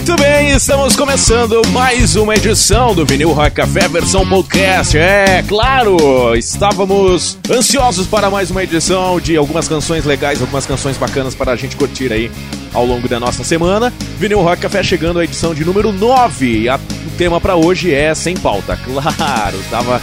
Muito bem, estamos começando mais uma edição do Vinil Rock Café versão podcast. É, claro, estávamos ansiosos para mais uma edição de algumas canções legais, algumas canções bacanas para a gente curtir aí ao longo da nossa semana. Vinil Rock Café chegando à edição de número 9. A, o tema para hoje é sem pauta. Claro, tava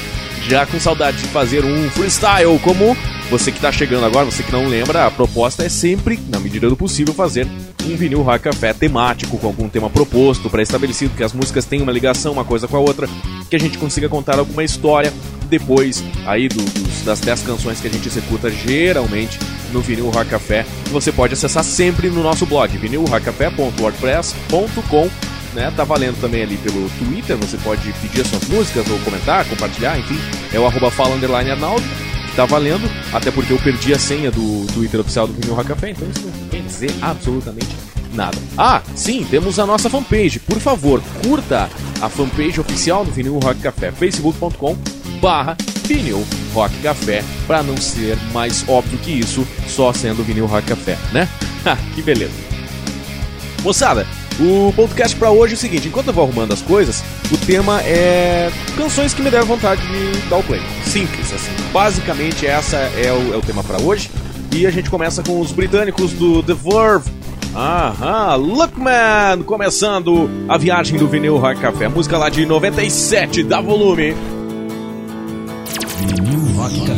já com saudade de fazer um freestyle como você que está chegando agora, você que não lembra, a proposta é sempre, na medida do possível, fazer um vinil rock café temático, com algum tema proposto, pré-estabelecido, que as músicas tenham uma ligação uma coisa com a outra, que a gente consiga contar alguma história depois aí do, dos, das 10 canções que a gente executa geralmente no Vinil Rock Café. Você pode acessar sempre no nosso blog, vinilrockcafé.wordpress.com né? Tá valendo também ali pelo Twitter, você pode pedir as suas músicas ou comentar, compartilhar, enfim. É o arroba fala underline Arnaldo tá valendo, até porque eu perdi a senha do Twitter oficial do Vinil Rock Café, então isso não quer dizer absolutamente nada. Ah, sim, temos a nossa fanpage. Por favor, curta a fanpage oficial do Vinil Rock Café, facebook.com barra Vinil Rock Café, para não ser mais óbvio que isso, só sendo Vinil Rock Café, né? que beleza. Moçada, o podcast para hoje é o seguinte: enquanto eu vou arrumando as coisas, o tema é canções que me deram vontade de dar o play. Simples, assim. Basicamente, essa é o, é o tema para hoje. E a gente começa com os britânicos do The Verve. Aham, Lookman! Começando a viagem do vinil Rock Café. Música lá de 97, da volume. Vinil Rock Café.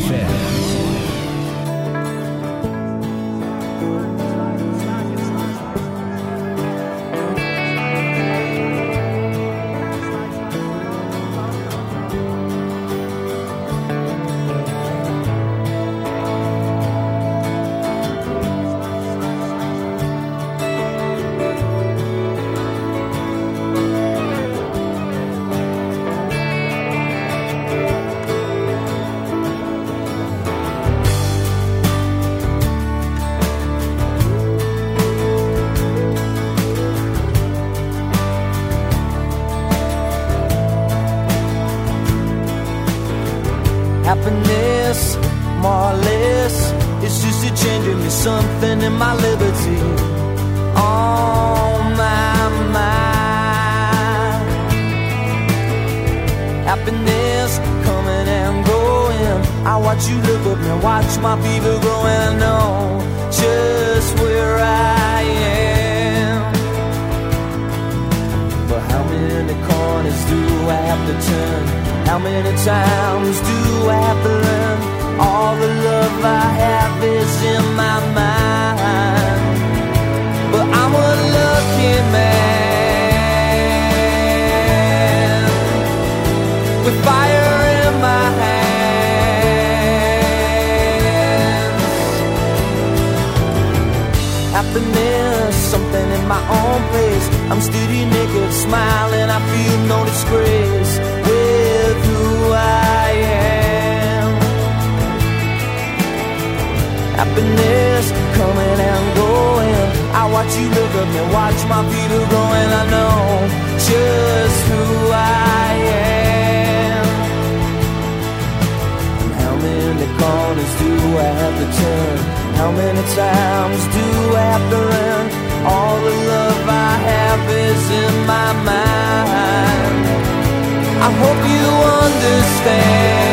hope you understand.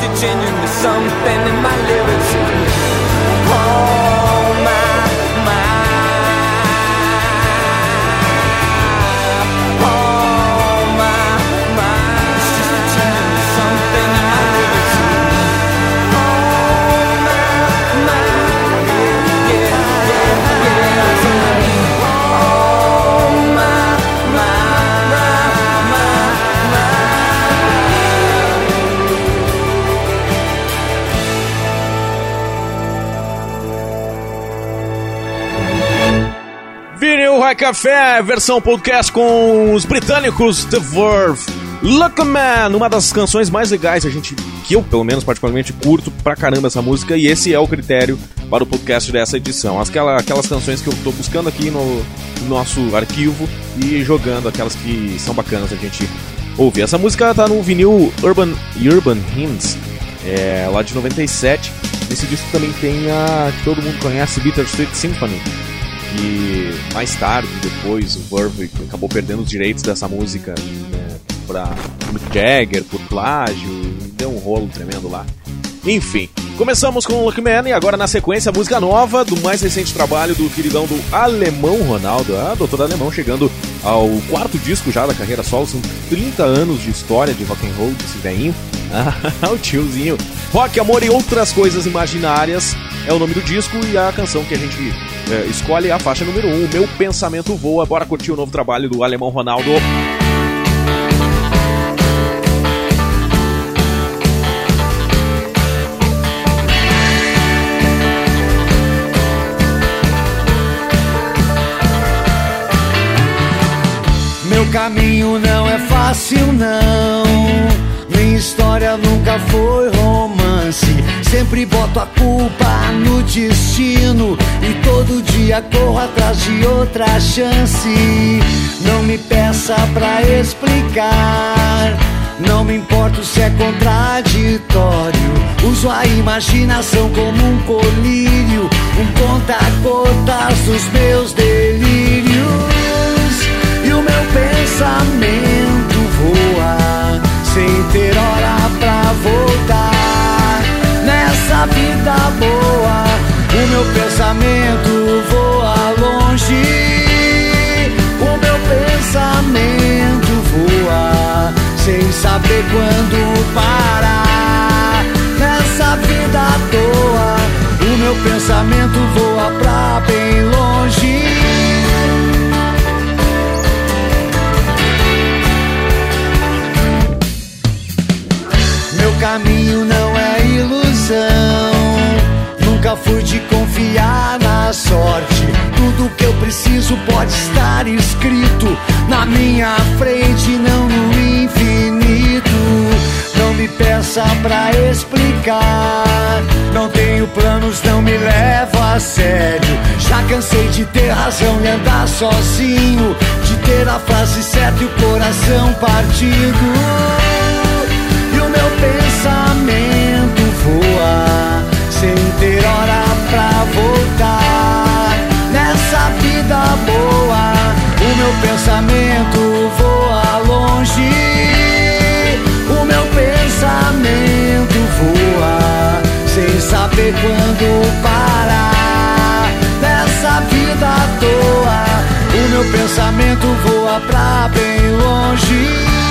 stitching into something in my lyrics. Café, versão podcast com os britânicos The Verve. Look Man, uma das canções mais legais, a gente, que eu pelo menos particularmente curto pra caramba essa música, e esse é o critério para o podcast dessa edição. Aquela, aquelas canções que eu tô buscando aqui no, no nosso arquivo e jogando aquelas que são bacanas a gente ouvir. Essa música tá no vinil Urban, Urban Hymns, é, lá de 97. Nesse disco também tem a que todo mundo conhece, Bittersweet Symphony que mais tarde, depois, o Verve acabou perdendo os direitos dessa música né, pra Mick Jagger, por plágio, deu um rolo tremendo lá. Enfim, começamos com o Lucky Man e agora na sequência a música nova do mais recente trabalho do queridão do Alemão Ronaldo, a doutora Alemão chegando ao quarto disco já da carreira solo, são 30 anos de história de rock and roll desse velhinho. Ah, o tiozinho. Rock, amor e outras coisas imaginárias é o nome do disco e a canção que a gente é, escolhe a faixa número 1, um, Meu Pensamento Voa. Bora curtir o novo trabalho do Alemão Ronaldo. Meu caminho não é fácil, não. Minha história nunca foi. Sempre boto a culpa no destino e todo dia corro atrás de outra chance. Não me peça pra explicar. Não me importo se é contraditório. Uso a imaginação como um colírio, um conta-gotas dos meus delírios. E o meu pensamento voa sem ter hora pra voltar. Vida boa, o meu pensamento voa longe. O meu pensamento voa sem saber quando parar. Nessa vida à toa, o meu pensamento voa pra bem longe. Caminho não é ilusão. Nunca fui de confiar na sorte. Tudo que eu preciso pode estar escrito na minha frente, não no infinito. Não me peça pra explicar. Não tenho planos, não me leva a sério. Já cansei de ter razão e andar sozinho. De ter a frase certa e o coração partido e o meu pensamento voa sem ter hora pra voltar. Nessa vida boa, o meu pensamento voa longe. O meu pensamento voa sem saber quando parar. Nessa vida à toa, o meu pensamento voa pra bem longe.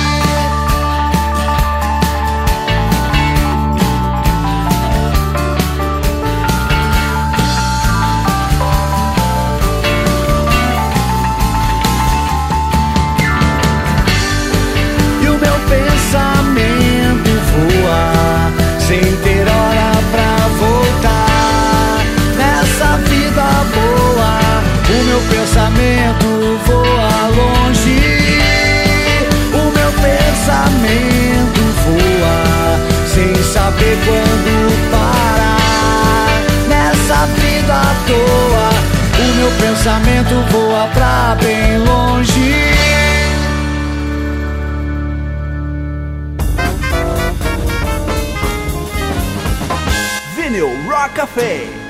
Saber quando parar. Nessa vida à toa, o meu pensamento voa pra bem longe. Vinyl Rock Café.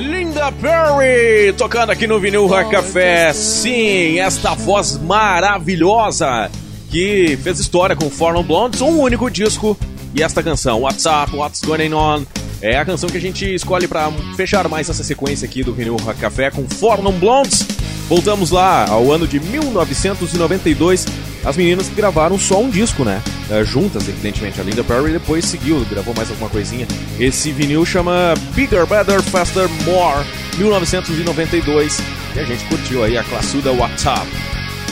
Linda Perry tocando aqui no Vinil Rock Café. Sim, esta voz maravilhosa que fez história com Four Non Blondes, um único disco. E esta canção, What's Up, What's Going On, é a canção que a gente escolhe para fechar mais essa sequência aqui do Vinil Rock Café com Four Non Blondes. Voltamos lá ao ano de 1992. As meninas gravaram só um disco, né? É, juntas, evidentemente. A Linda Perry depois seguiu, gravou mais alguma coisinha. Esse vinil chama Bigger, Better, Faster, More, 1992. E a gente curtiu aí a classuda WhatsApp.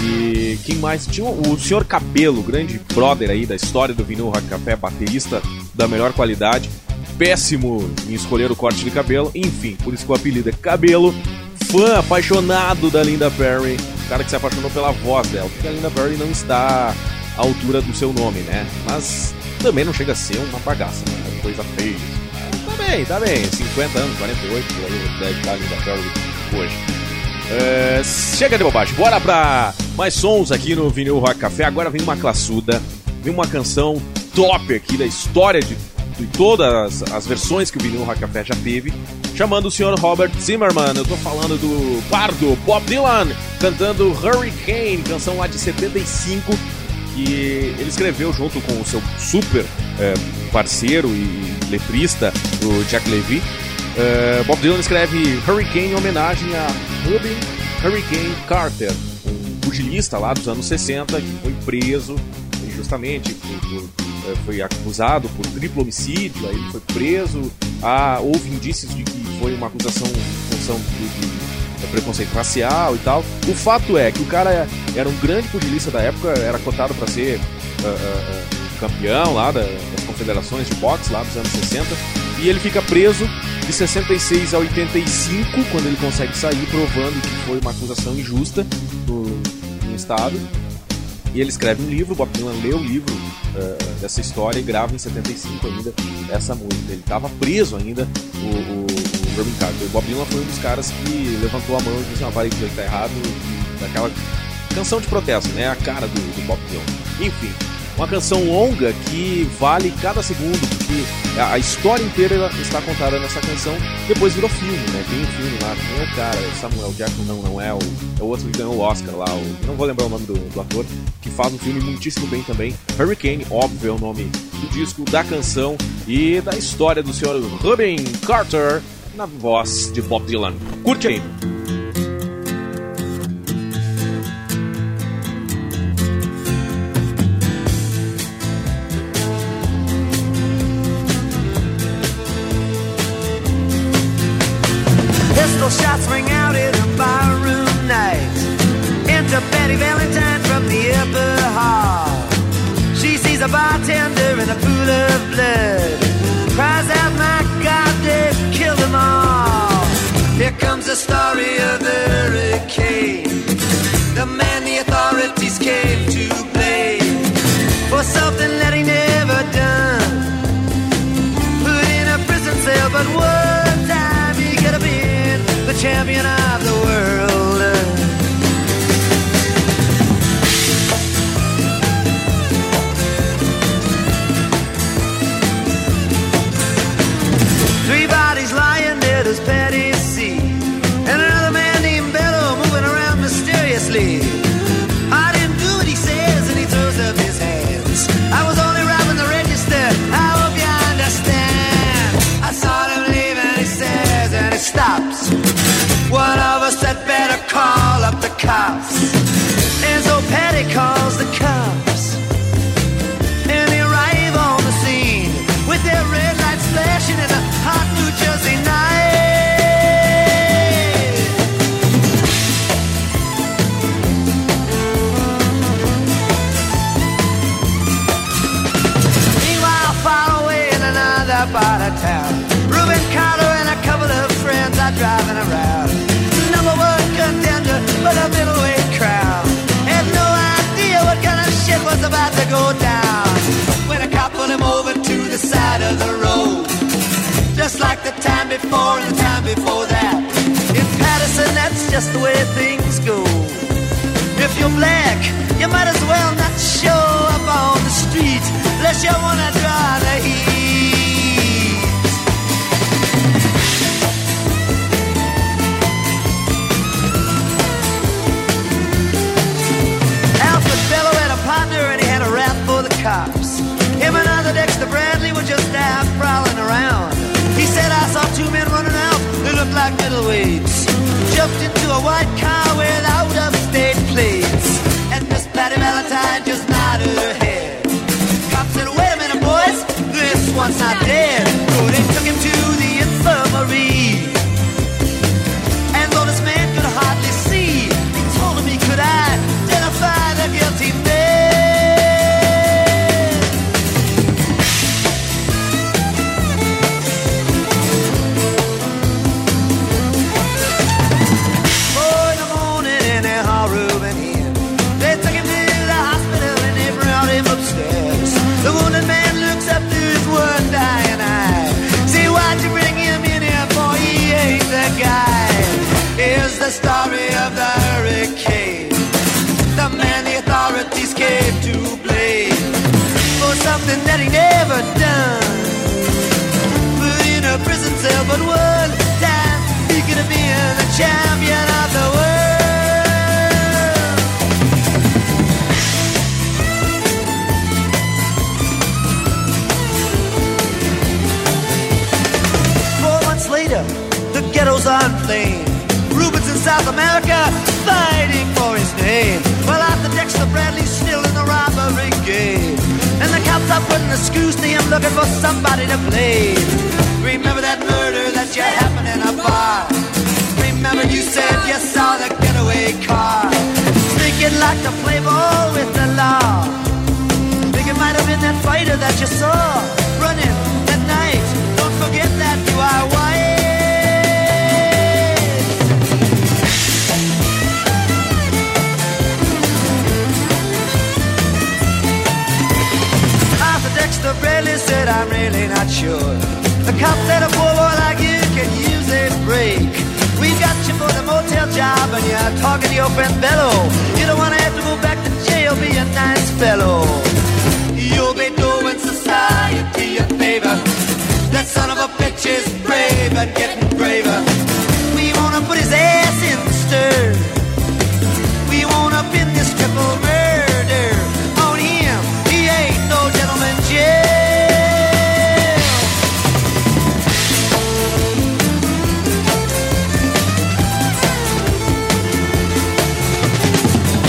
E quem mais? Tinha o Sr. Cabelo, grande brother aí da história do vinil Rock Café, baterista da melhor qualidade. Péssimo em escolher o corte de cabelo. Enfim, por isso que o apelido é Cabelo. Fã apaixonado da Linda Perry. o cara que se apaixonou pela voz dela, porque a Linda Berry não está à altura do seu nome, né? Mas também não chega a ser uma bagaça, né? Coisa feia. Tá bem, tá bem. 50 anos, 48, por aí, deve estar a Linda Berry hoje. É, chega de bobagem, bora pra mais sons aqui no Vinil Rock Café. Agora vem uma classuda, vem uma canção top aqui da história de, de todas as versões que o Vinil Rock Café já teve, chamando o senhor Robert Zimmerman. Eu tô falando do pardo Bob Dylan cantando Hurricane, canção lá de 75, que ele escreveu junto com o seu super é, parceiro e letrista, o Jack Levy. É, Bob Dylan escreve Hurricane em homenagem a Rubin Hurricane Carter, um pugilista lá dos anos 60 que foi preso injustamente, por, por, foi acusado por triplo homicídio, aí ele foi preso. Ah, houve indícios de que foi uma acusação em função de, de preconceito racial e tal. O fato é que o cara era um grande pugilista da época, era cotado para ser uh, uh, campeão lá da, das confederações de boxe lá dos anos 60, e ele fica preso de 66 a 85, quando ele consegue sair, provando que foi uma acusação injusta no, no Estado. E ele escreve um livro, Bob Dylan lê o livro uh, dessa história e grava em 75 ainda essa música. Ele estava preso ainda, o, o, o Carter. O Bob Dylan foi um dos caras que levantou a mão e disse: Não, vai, tá errado, daquela canção de protesto, né? A cara do, do Bob Dylan. Enfim, uma canção longa que vale cada segundo, porque a história inteira está contada nessa canção. Depois virou filme, né? Tem um filme lá, não é o cara, Samuel Jackson, não, não é o, é o outro que ganhou o Oscar lá, o, não vou lembrar o nome do, do, ator, que faz um filme muitíssimo bem também. Hurricane, óbvio, é o nome do disco, da canção e da história do senhor Rubin Carter na voz de Bob Dylan. Curte aí! Go down. When a cop pulled him over to the side of the road. Just like the time before and the time before that. In Patterson, that's just the way things go. If you're black, you might as well not show up on the street unless you wanna draw the heat. Cops. Him and other Dexter Bradley were just out prowling around. He said, I saw two men running out who looked like middleweights. Jumped into a white car with out of state plates. And Miss Patty Valentine just nodded her head. Cop said, wait a minute, boys, this one's not and getting braver. We wanna put his ass in the stir. We wanna pin this triple murder on him. He ain't no gentleman jail.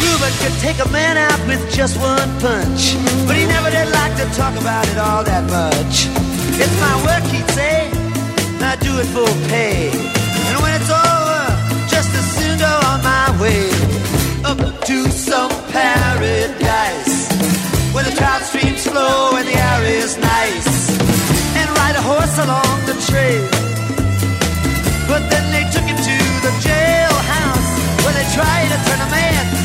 Ruben could take a man out with just one punch, but he never did like to talk about it all that much. It's my work, he'd say. It for pay, and when it's over, just as soon go on my way. Up to some paradise where the trout streams flow and the air is nice, and ride a horse along the trail. But then they took him to the jailhouse where they tried to turn a man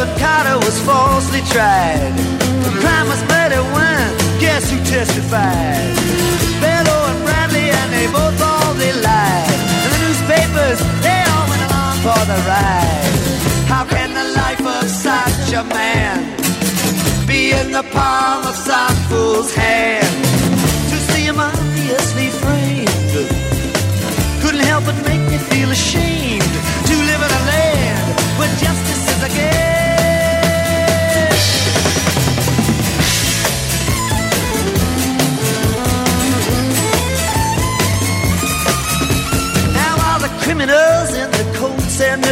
Reuben Carter was falsely tried. The crime was murder once. Guess who testified? Bello and Bradley, and they both all they lied. And the newspapers, they all went along for the ride. How can the life of such a man be in the palm of some fool's hand?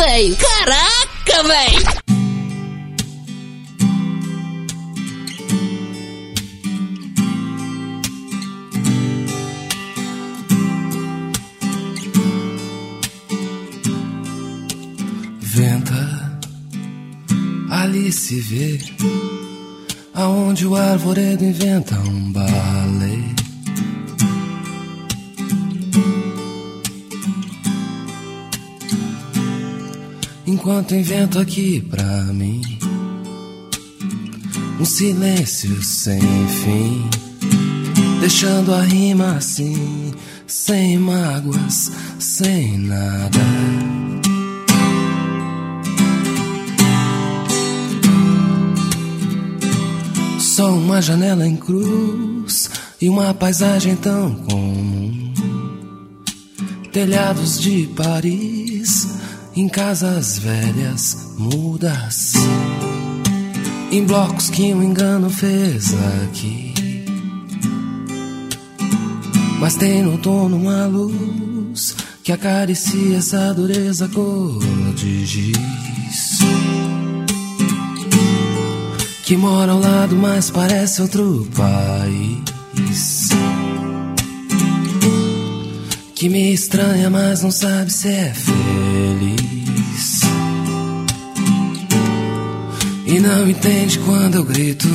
Velho. Caraca, velho. Venta, ali se vê aonde o arvoredo inventa um balé. Enquanto invento aqui pra mim um silêncio sem fim, deixando a rima assim, sem mágoas, sem nada. Só uma janela em cruz e uma paisagem tão comum. Telhados de Paris, em casas velhas, mudas. Em blocos que um engano fez aqui. Mas tem no outono uma luz que acaricia essa dureza cor de giz que mora ao lado, mas parece outro país. Que me estranha, mas não sabe se é feliz. E não entende quando eu grito.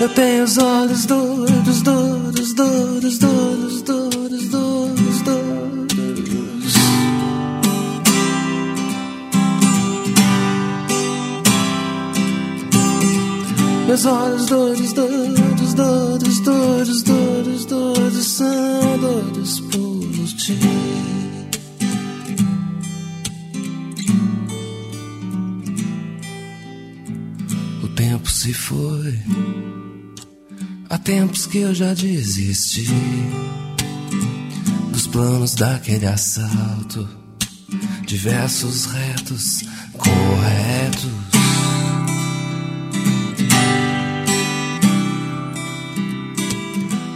Eu tenho os olhos doidos, doidos, doidos, doidos, doidos, doidos, doidos. Meus olhos doidos, doidos, doidos, doidos, doidos, doidos, são O tempo se foi. Há tempos que eu já desisti dos planos daquele assalto, de versos retos, corretos.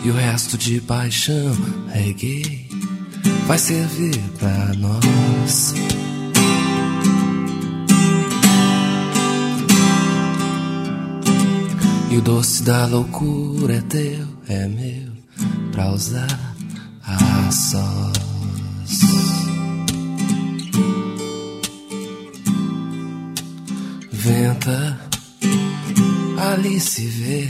E o resto de paixão reggae vai servir pra nós. E o doce da loucura é teu, é meu, pra usar a sós. Venta, ali se vê,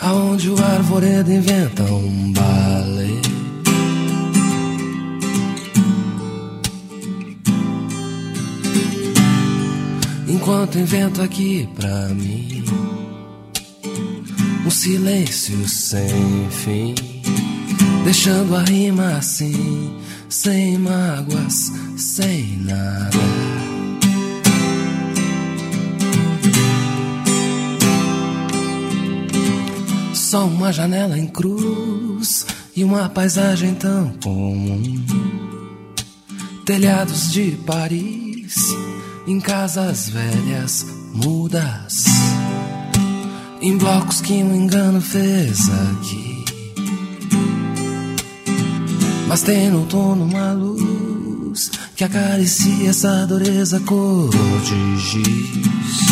aonde o arvoredo inventa um balé. Enquanto invento aqui pra mim um silêncio sem fim, deixando a rima assim, sem mágoas, sem nada. Só uma janela em cruz e uma paisagem tão comum. Telhados de Paris, em casas velhas, mudas em blocos que um engano fez aqui. Mas tem no outono uma luz que acaricia essa dureza cor de giz.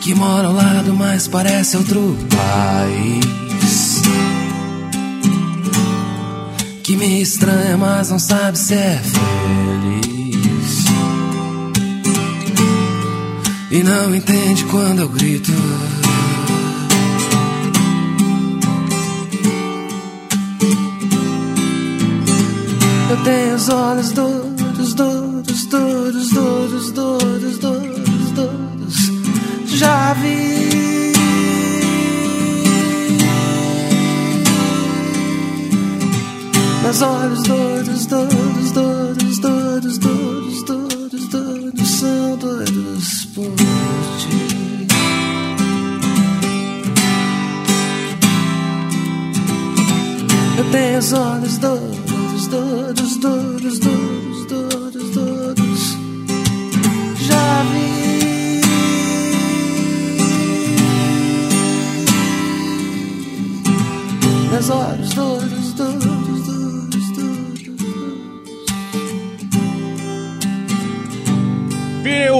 Que mora ao lado, mas parece outro país. Que me estranha, mas não sabe se é feliz. E não entende quando eu grito. Eu tenho os olhos doidos, doidos, doidos, doidos, doidos, doidos, doidos. Já vi. Meus olhos doidos, doidos, doidos, doidos, doidos, doidos, doidos, são ti. Eu tenho os olhos doidos, doidos, doidos, doidos, doidos, doidos. Já vi. nas horas, dores,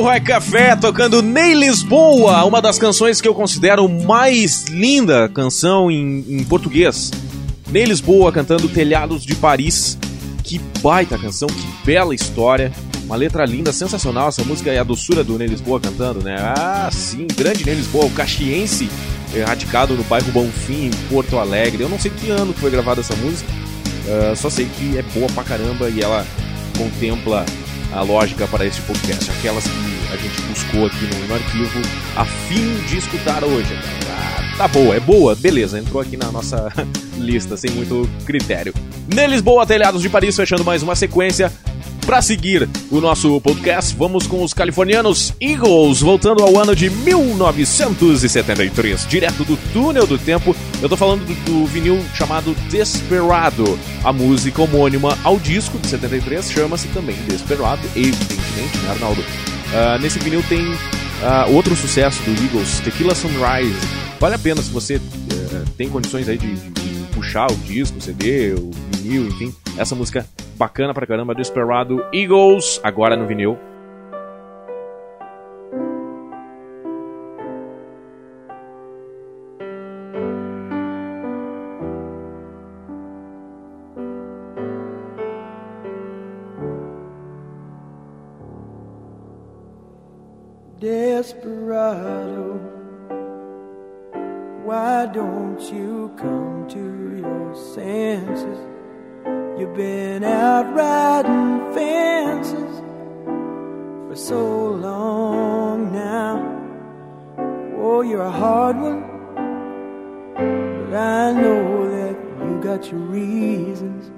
Rock Café tocando Ney Lisboa, uma das canções que eu considero mais linda canção em, em português. Ney Lisboa cantando Telhados de Paris. Que baita canção, que bela história. Uma letra linda, sensacional. Essa música é a doçura do Ney Lisboa cantando, né? Ah, sim, grande Ney Lisboa, o caxiense, radicado no bairro Bonfim, em Porto Alegre. Eu não sei que ano foi gravada essa música, ah, só sei que é boa pra caramba e ela contempla a lógica para este podcast, aquelas que a gente buscou aqui no, no arquivo a fim de escutar hoje. Ah, tá boa, é boa, beleza, entrou aqui na nossa lista sem muito critério. Neles Boa Telhados de Paris, fechando mais uma sequência. Para seguir o nosso podcast, vamos com os californianos Eagles, voltando ao ano de 1973, direto do túnel do tempo. Eu tô falando do, do vinil chamado Desperado. A música homônima ao disco de 73 chama-se também Desperado, evidentemente, né, Arnaldo? Ah, nesse vinil tem ah, outro sucesso do Eagles, Tequila Sunrise. Vale a pena se você eh, tem condições aí de, de- de puxar o disco, o CD, o vinil, enfim. Essa música bacana pra caramba, Desperado Eagles, agora no vinil. Don't you come to your senses? You've been out riding fences for so long now. Oh, you're a hard one, but I know that you got your reasons.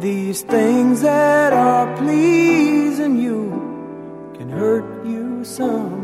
These things that are pleasing you can hurt you somehow.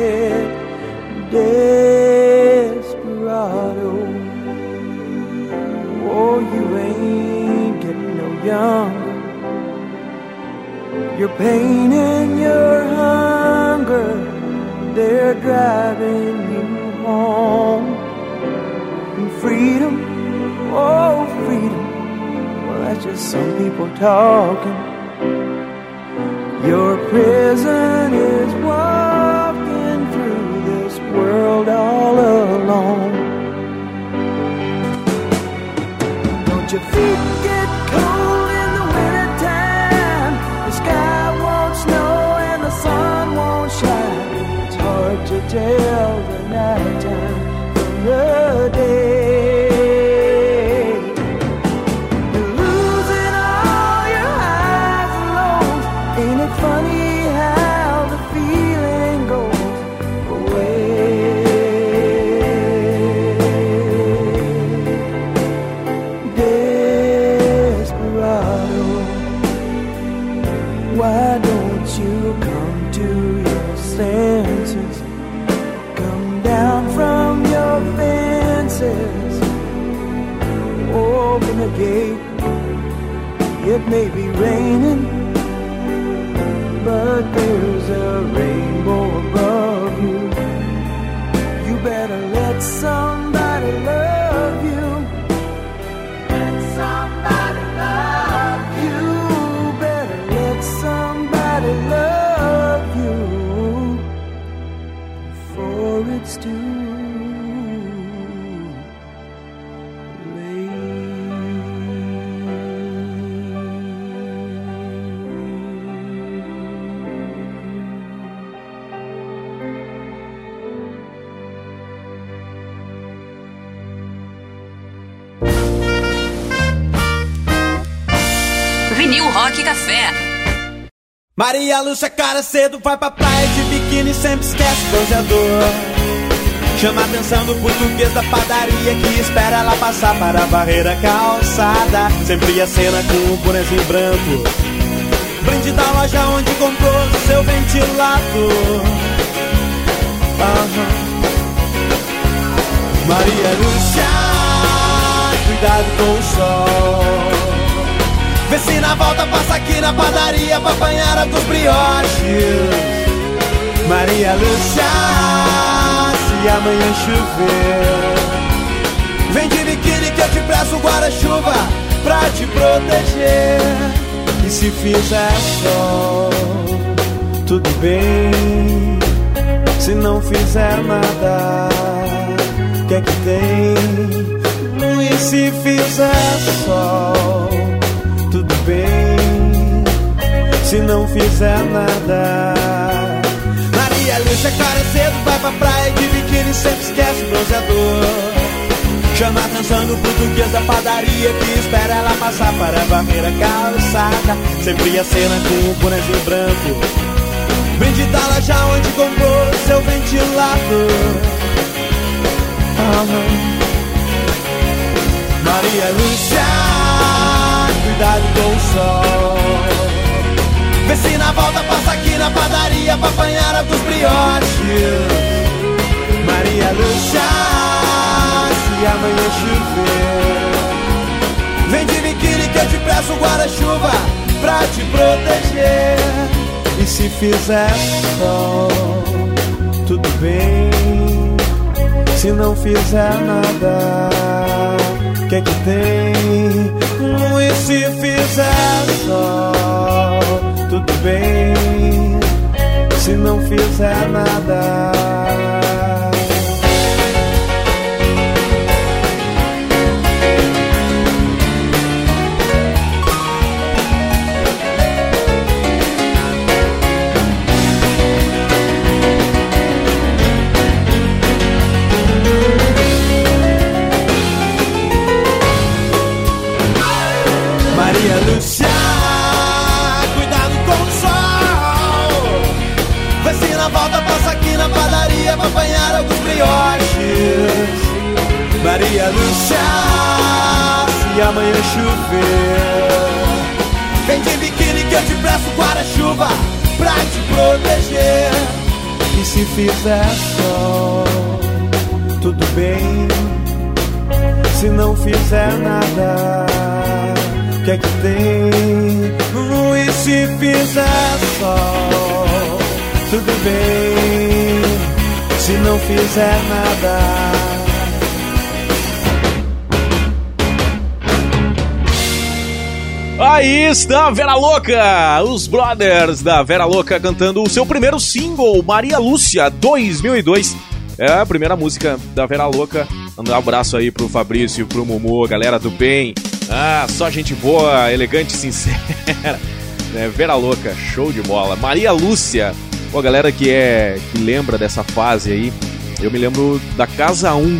Desperado. Oh, you ain't getting no younger. Your pain and your hunger, they're driving you home. And freedom, oh, freedom. Well, that's just some people talking. Your prison is Maria Lúcia, cara cedo, vai pra praia de biquíni, sempre esquece o bronzeador. Chama a atenção do português da padaria que espera ela passar para a barreira calçada. Sempre a cena com um bonezinho branco. Brinde da loja onde comprou seu ventilador. Aham. Maria Lúcia, cuidado com o sol. Vê se na volta passa aqui na padaria pra apanhar alguns brioches. Maria Lúcia, se amanhã chover, vem de biquíni que eu te presto guarda-chuva pra te proteger. E se fizer sol, tudo bem. Se não fizer nada, o que é que tem? E se fizer sol, Se não fizer nada. Maria Lúcia, acorda cedo, vai pra praia de biquíni, sempre esquece o bronzeador. Chama atenção do português da padaria que espera ela passar para a barreira calçada. Sempre a cena com o bonezinho branco. Brinde da loja onde comprou seu ventilador. Aham. Maria Lúcia, cuidado com o sol. Volta passa aqui na padaria pra apanhar alguns brioches. Maria Lúcia, se amanhã chover, vem de biquíni que eu te um guarda-chuva pra te proteger. E se fizer sol, tudo bem. Se não fizer nada, o que é que tem? E se fizer sol, tudo bem. Se não fizer nada. Brioches. Maria Lúcia, se amanhã chover, vem de biquíni que eu te presto guarda-chuva pra te proteger. E se fizer sol, tudo bem. Se não fizer nada, o que é que tem? E se fizer sol, tudo bem. Se não fizer nada. Aí está a Vera Louca, os brothers da Vera Louca cantando o seu primeiro single, Maria Lúcia, 2002. É a primeira música da Vera Louca. Mandar um abraço aí pro Fabrício, pro Mumu, galera do bem. Ah, só gente boa, elegante, sincera. É, Vera Louca, show de bola. Maria Lúcia, pô, galera que é que lembra dessa fase aí, eu me lembro da Casa 1.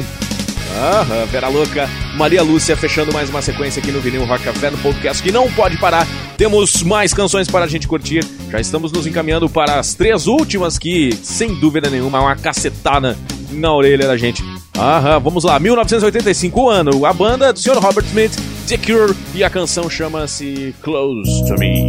Aham, Vera Louca, Maria Lúcia fechando mais uma sequência aqui no Vinil Rock Café, no podcast que não pode parar. Temos mais canções para a gente curtir. Já estamos nos encaminhando para as três últimas que, sem dúvida nenhuma, é uma cacetada na orelha da gente. Aham, vamos lá, 1985 ano, a banda do Sr. Robert Smith, The Cure, e a canção chama-se Close to Me.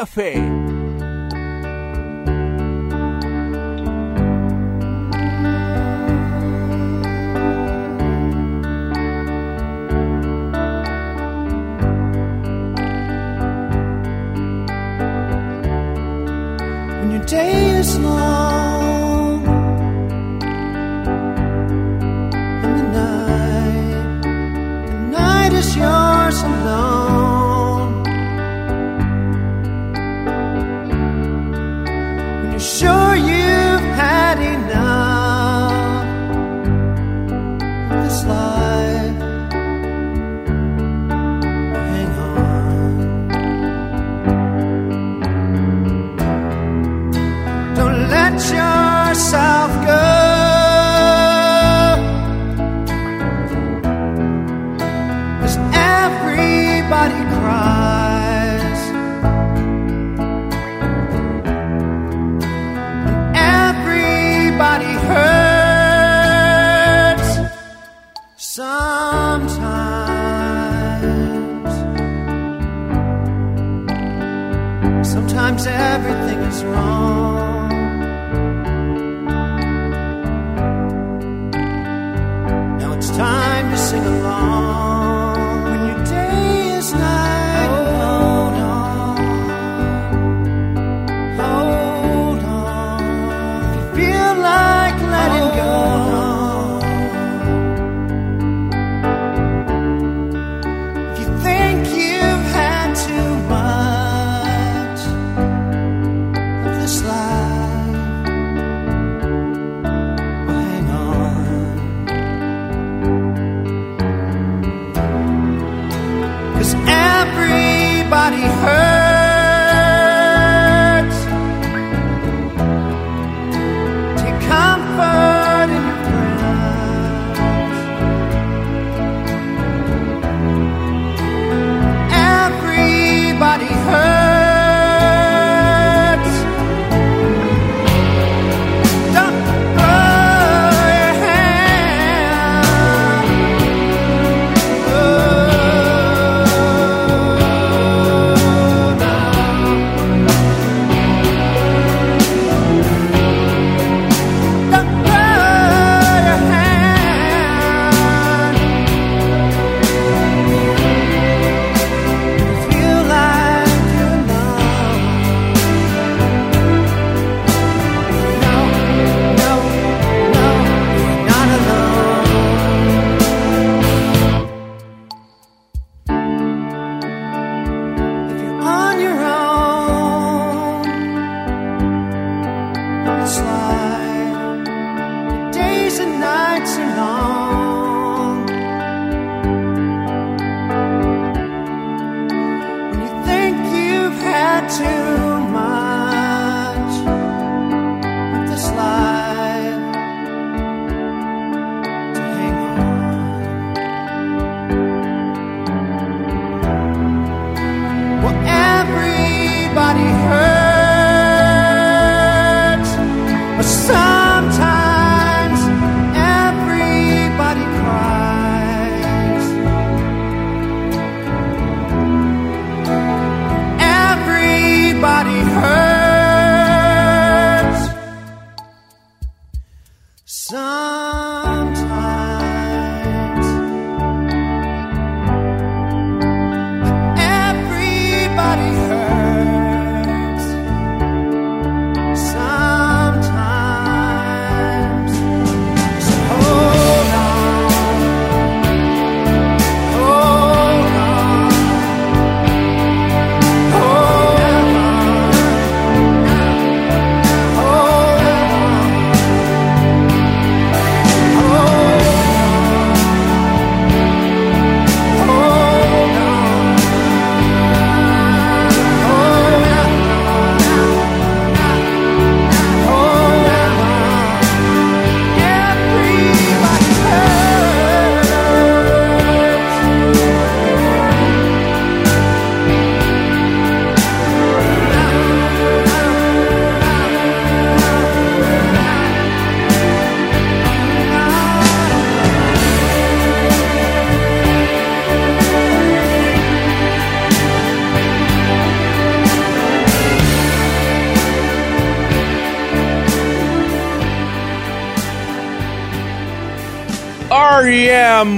Café.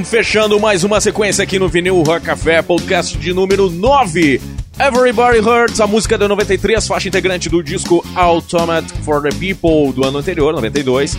Fechando mais uma sequência aqui no Vinil Rock Café, podcast de número 9. Everybody Hurts, a música da 93, faixa integrante do disco Automatic for the People do ano anterior, 92.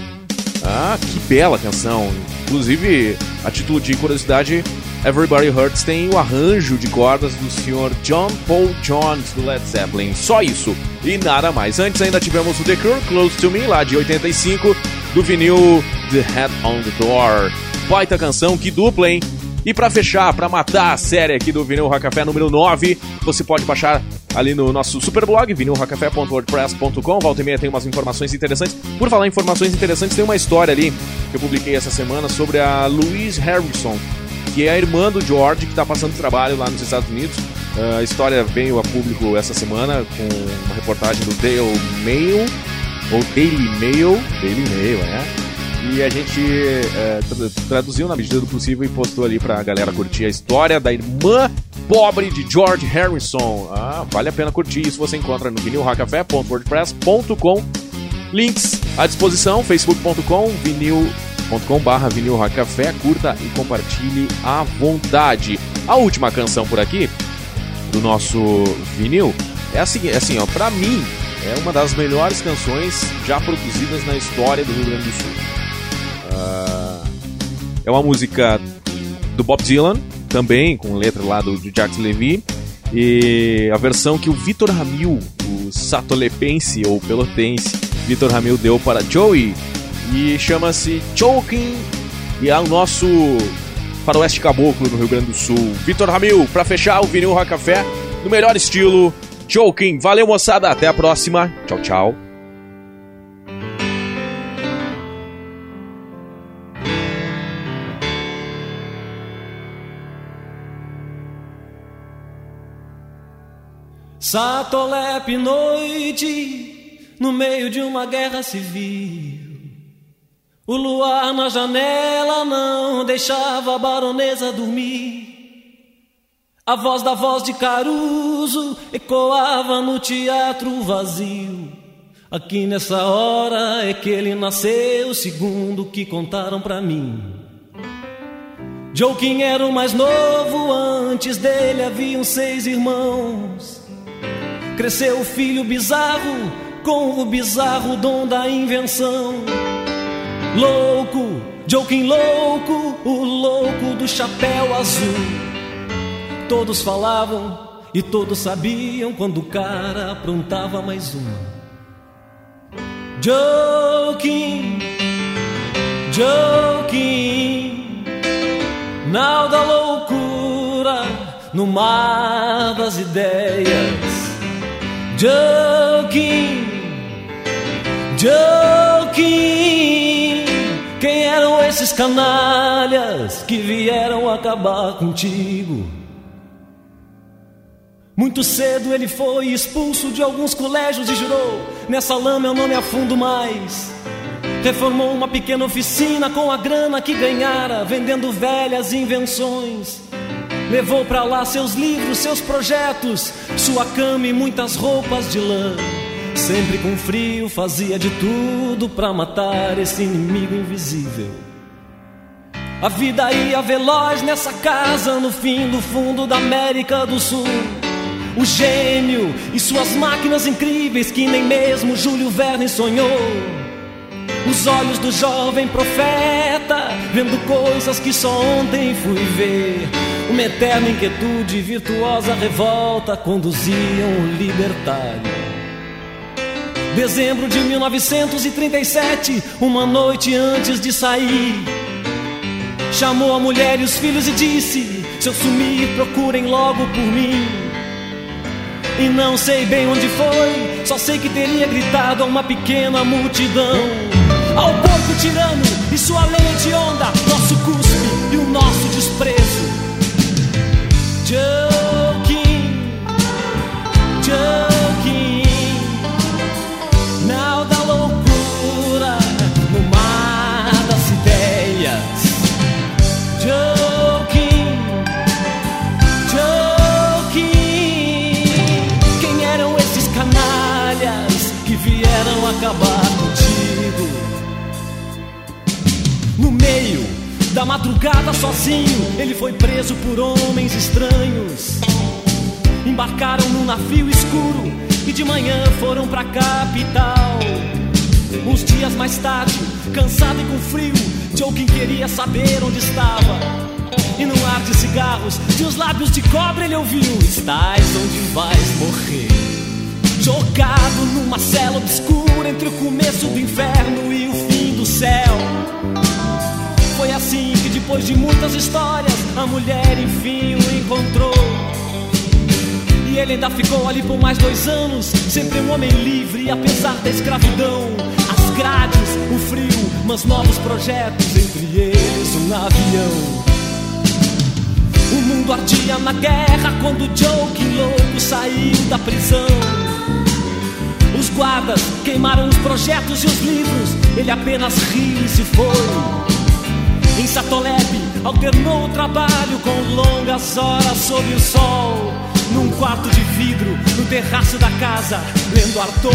Ah, que bela canção. Inclusive, a título de curiosidade, Everybody Hurts tem o arranjo de cordas do Sr. John Paul Jones do Led Zeppelin. Só isso e nada mais. Antes ainda tivemos o The Cure, Close to Me, lá de 85, do vinil The Head on the Door. Baita canção, que dupla, hein? E pra fechar, pra matar a série aqui do Vinil Rock Café número 9, você pode baixar ali no nosso super blog, vinilrockcafé.wordpress.com. Volta e meia tem umas informações interessantes. Por falar em informações interessantes, tem uma história ali que eu publiquei essa semana sobre a Louise Harrison, que é a irmã do George, que está passando trabalho lá nos Estados Unidos. Uh, a história veio a público essa semana com uma reportagem do Daily Mail, ou Daily Mail, Daily Mail, é. E a gente tra traduziu na medida do possível e postou ali pra galera curtir a história da irmã pobre de George Harrison. Ah, vale a pena curtir isso. Você encontra no vinilrockcafé.wordpress.com. Links à disposição, facebook.com, vinil youtube.com/barra vinil rock café, curta e compartilhe à vontade. A última canção por aqui do nosso vinil é assim, é assim, ó, para mim é uma das melhores canções já produzidas na história do Rio Grande do Sul. É uma música do Bob Dylan, também com letra lá do, do Jacques Levy, e a versão que o Vitor Ramil, o satolepense ou pelotense, Vitor Ramil deu para Joey e chama-se Choking e é o nosso faroeste caboclo no Rio Grande do Sul. Vitor Ramil, para fechar o vinil Rock Café, no melhor estilo, Choking. Valeu, moçada, até a próxima. Tchau, tchau. Satolep noite, no meio de uma guerra civil. O luar na janela não deixava a baronesa dormir. A voz da voz de Caruso ecoava no teatro vazio. Aqui nessa hora é que ele nasceu, segundo que contaram pra mim. Joaquim era o mais novo, antes dele haviam seis irmãos. Cresceu o filho bizarro, com o bizarro dom da invenção. Louco, Joaquim louco, o louco do chapéu azul. Todos falavam e todos sabiam quando o cara aprontava mais uma. Joaquim, Joaquim, nau da loucura no mar das ideias. Joaquim, Joaquim, quem eram esses canalhas que vieram acabar contigo? Muito cedo ele foi expulso de alguns colégios e jurou: Nessa lama eu não me afundo mais. Reformou uma pequena oficina com a grana que ganhara, vendendo velhas invenções. Levou para lá seus livros, seus projetos, sua cama e muitas roupas de lã. Sempre com frio, fazia de tudo para matar esse inimigo invisível. A vida ia veloz nessa casa no fim do fundo da América do Sul. O gênio e suas máquinas incríveis que nem mesmo Júlio Verne sonhou. Os olhos do jovem profeta, vendo coisas que só ontem fui ver. Uma eterna inquietude, virtuosa revolta conduziam o libertário. Dezembro de 1937, uma noite antes de sair, chamou a mulher e os filhos e disse: Se eu sumir, procurem logo por mim. E não sei bem onde foi, só sei que teria gritado a uma pequena multidão. Ao porco tirano e sua lei de onda, nosso cuspe e o nosso desprezo. Joking, joking, sozinho, ele foi preso por homens estranhos. Embarcaram num navio escuro e de manhã foram pra capital. Uns dias mais tarde, cansado e com frio, Joaquim queria saber onde estava. E num ar de cigarros, de os lábios de cobre ele ouviu: Estás onde vais morrer. Jogado numa cela obscura entre o começo do inferno e o fim do céu. Depois de muitas histórias, a mulher enfim o encontrou. E ele ainda ficou ali por mais dois anos, sempre um homem livre, apesar da escravidão. As grades, o frio, mas novos projetos, entre eles um avião. O mundo ardia na guerra quando Joe, que louco, saiu da prisão. Os guardas queimaram os projetos e os livros, ele apenas riu e se foi. Em Satolep, alternou o trabalho com longas horas sob o sol. Num quarto de vidro, no terraço da casa, lendo Arthur,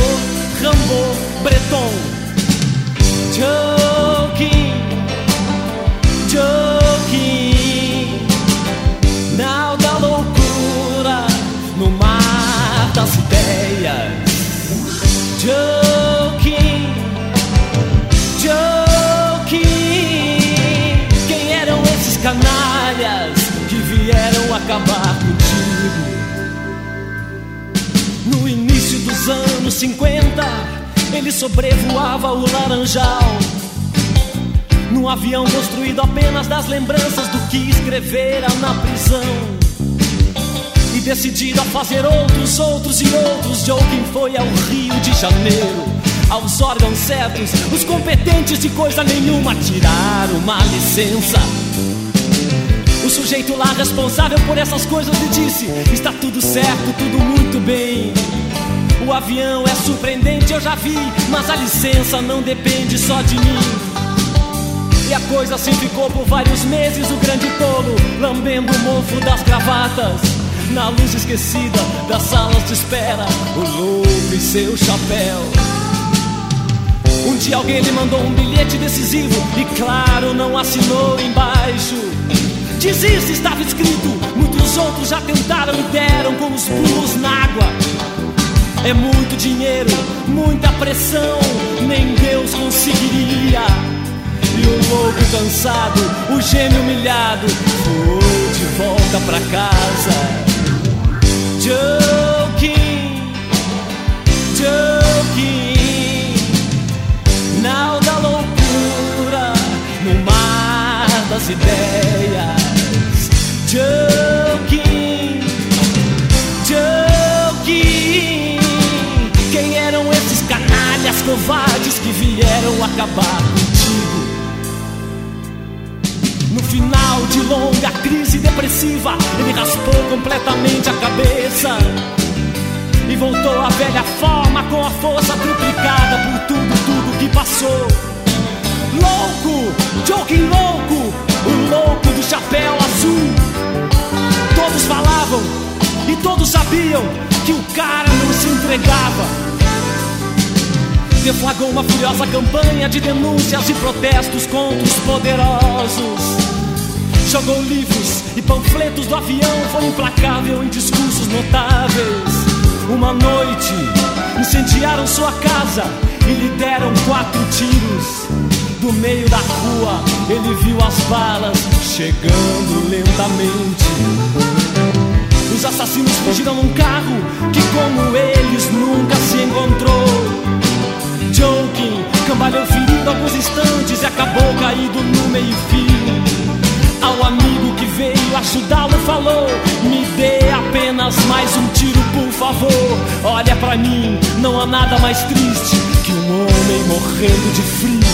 Rimbaud, Breton. Joking, joking, nau da loucura, no mar das ideias. Joking, canalhas que vieram acabar contigo? No início dos anos 50, ele sobrevoava o Laranjal. Num avião construído apenas das lembranças do que escrevera na prisão. E decidido a fazer outros, outros e outros, Joaquim foi ao Rio de Janeiro. Aos órgãos certos, os competentes de coisa nenhuma tiraram uma licença. O sujeito lá responsável por essas coisas lhe disse: Está tudo certo, tudo muito bem. O avião é surpreendente, eu já vi, mas a licença não depende só de mim. E a coisa assim ficou por vários meses, o grande tolo lambendo o mofo das gravatas. Na luz esquecida das salas de espera, o louco e seu chapéu. Um dia alguém lhe mandou um bilhete decisivo e, claro, não assinou embaixo. Desiste, estava escrito. Muitos outros já tentaram e deram com os pulos na água. É muito dinheiro, muita pressão, nem Deus conseguiria. E o louco cansado, o gêmeo humilhado, foi de volta pra casa. Joking, joking, nau da loucura, no mar das ideias. Joking, joking, quem eram esses canalhas covardes que vieram acabar contigo? No final de longa crise depressiva, ele raspou completamente a cabeça e voltou à velha forma com a força triplicada por tudo, tudo que passou. Louco, joking louco, o louco do chapéu azul. Falavam e todos sabiam que o cara não se entregava. Deflagrou uma furiosa campanha de denúncias e protestos contra os poderosos. Jogou livros e panfletos do avião, foi implacável em discursos notáveis. Uma noite incendiaram sua casa e lhe deram quatro tiros. Do meio da rua ele viu as balas chegando lentamente. Os assassinos fugiram num carro que, como eles, nunca se encontrou. Joking cambalhou ferido alguns instantes e acabou caído no meio-fio. Ao amigo que veio ajudá-lo falou: Me dê apenas mais um tiro, por favor. Olha pra mim, não há nada mais triste que um homem morrendo de frio.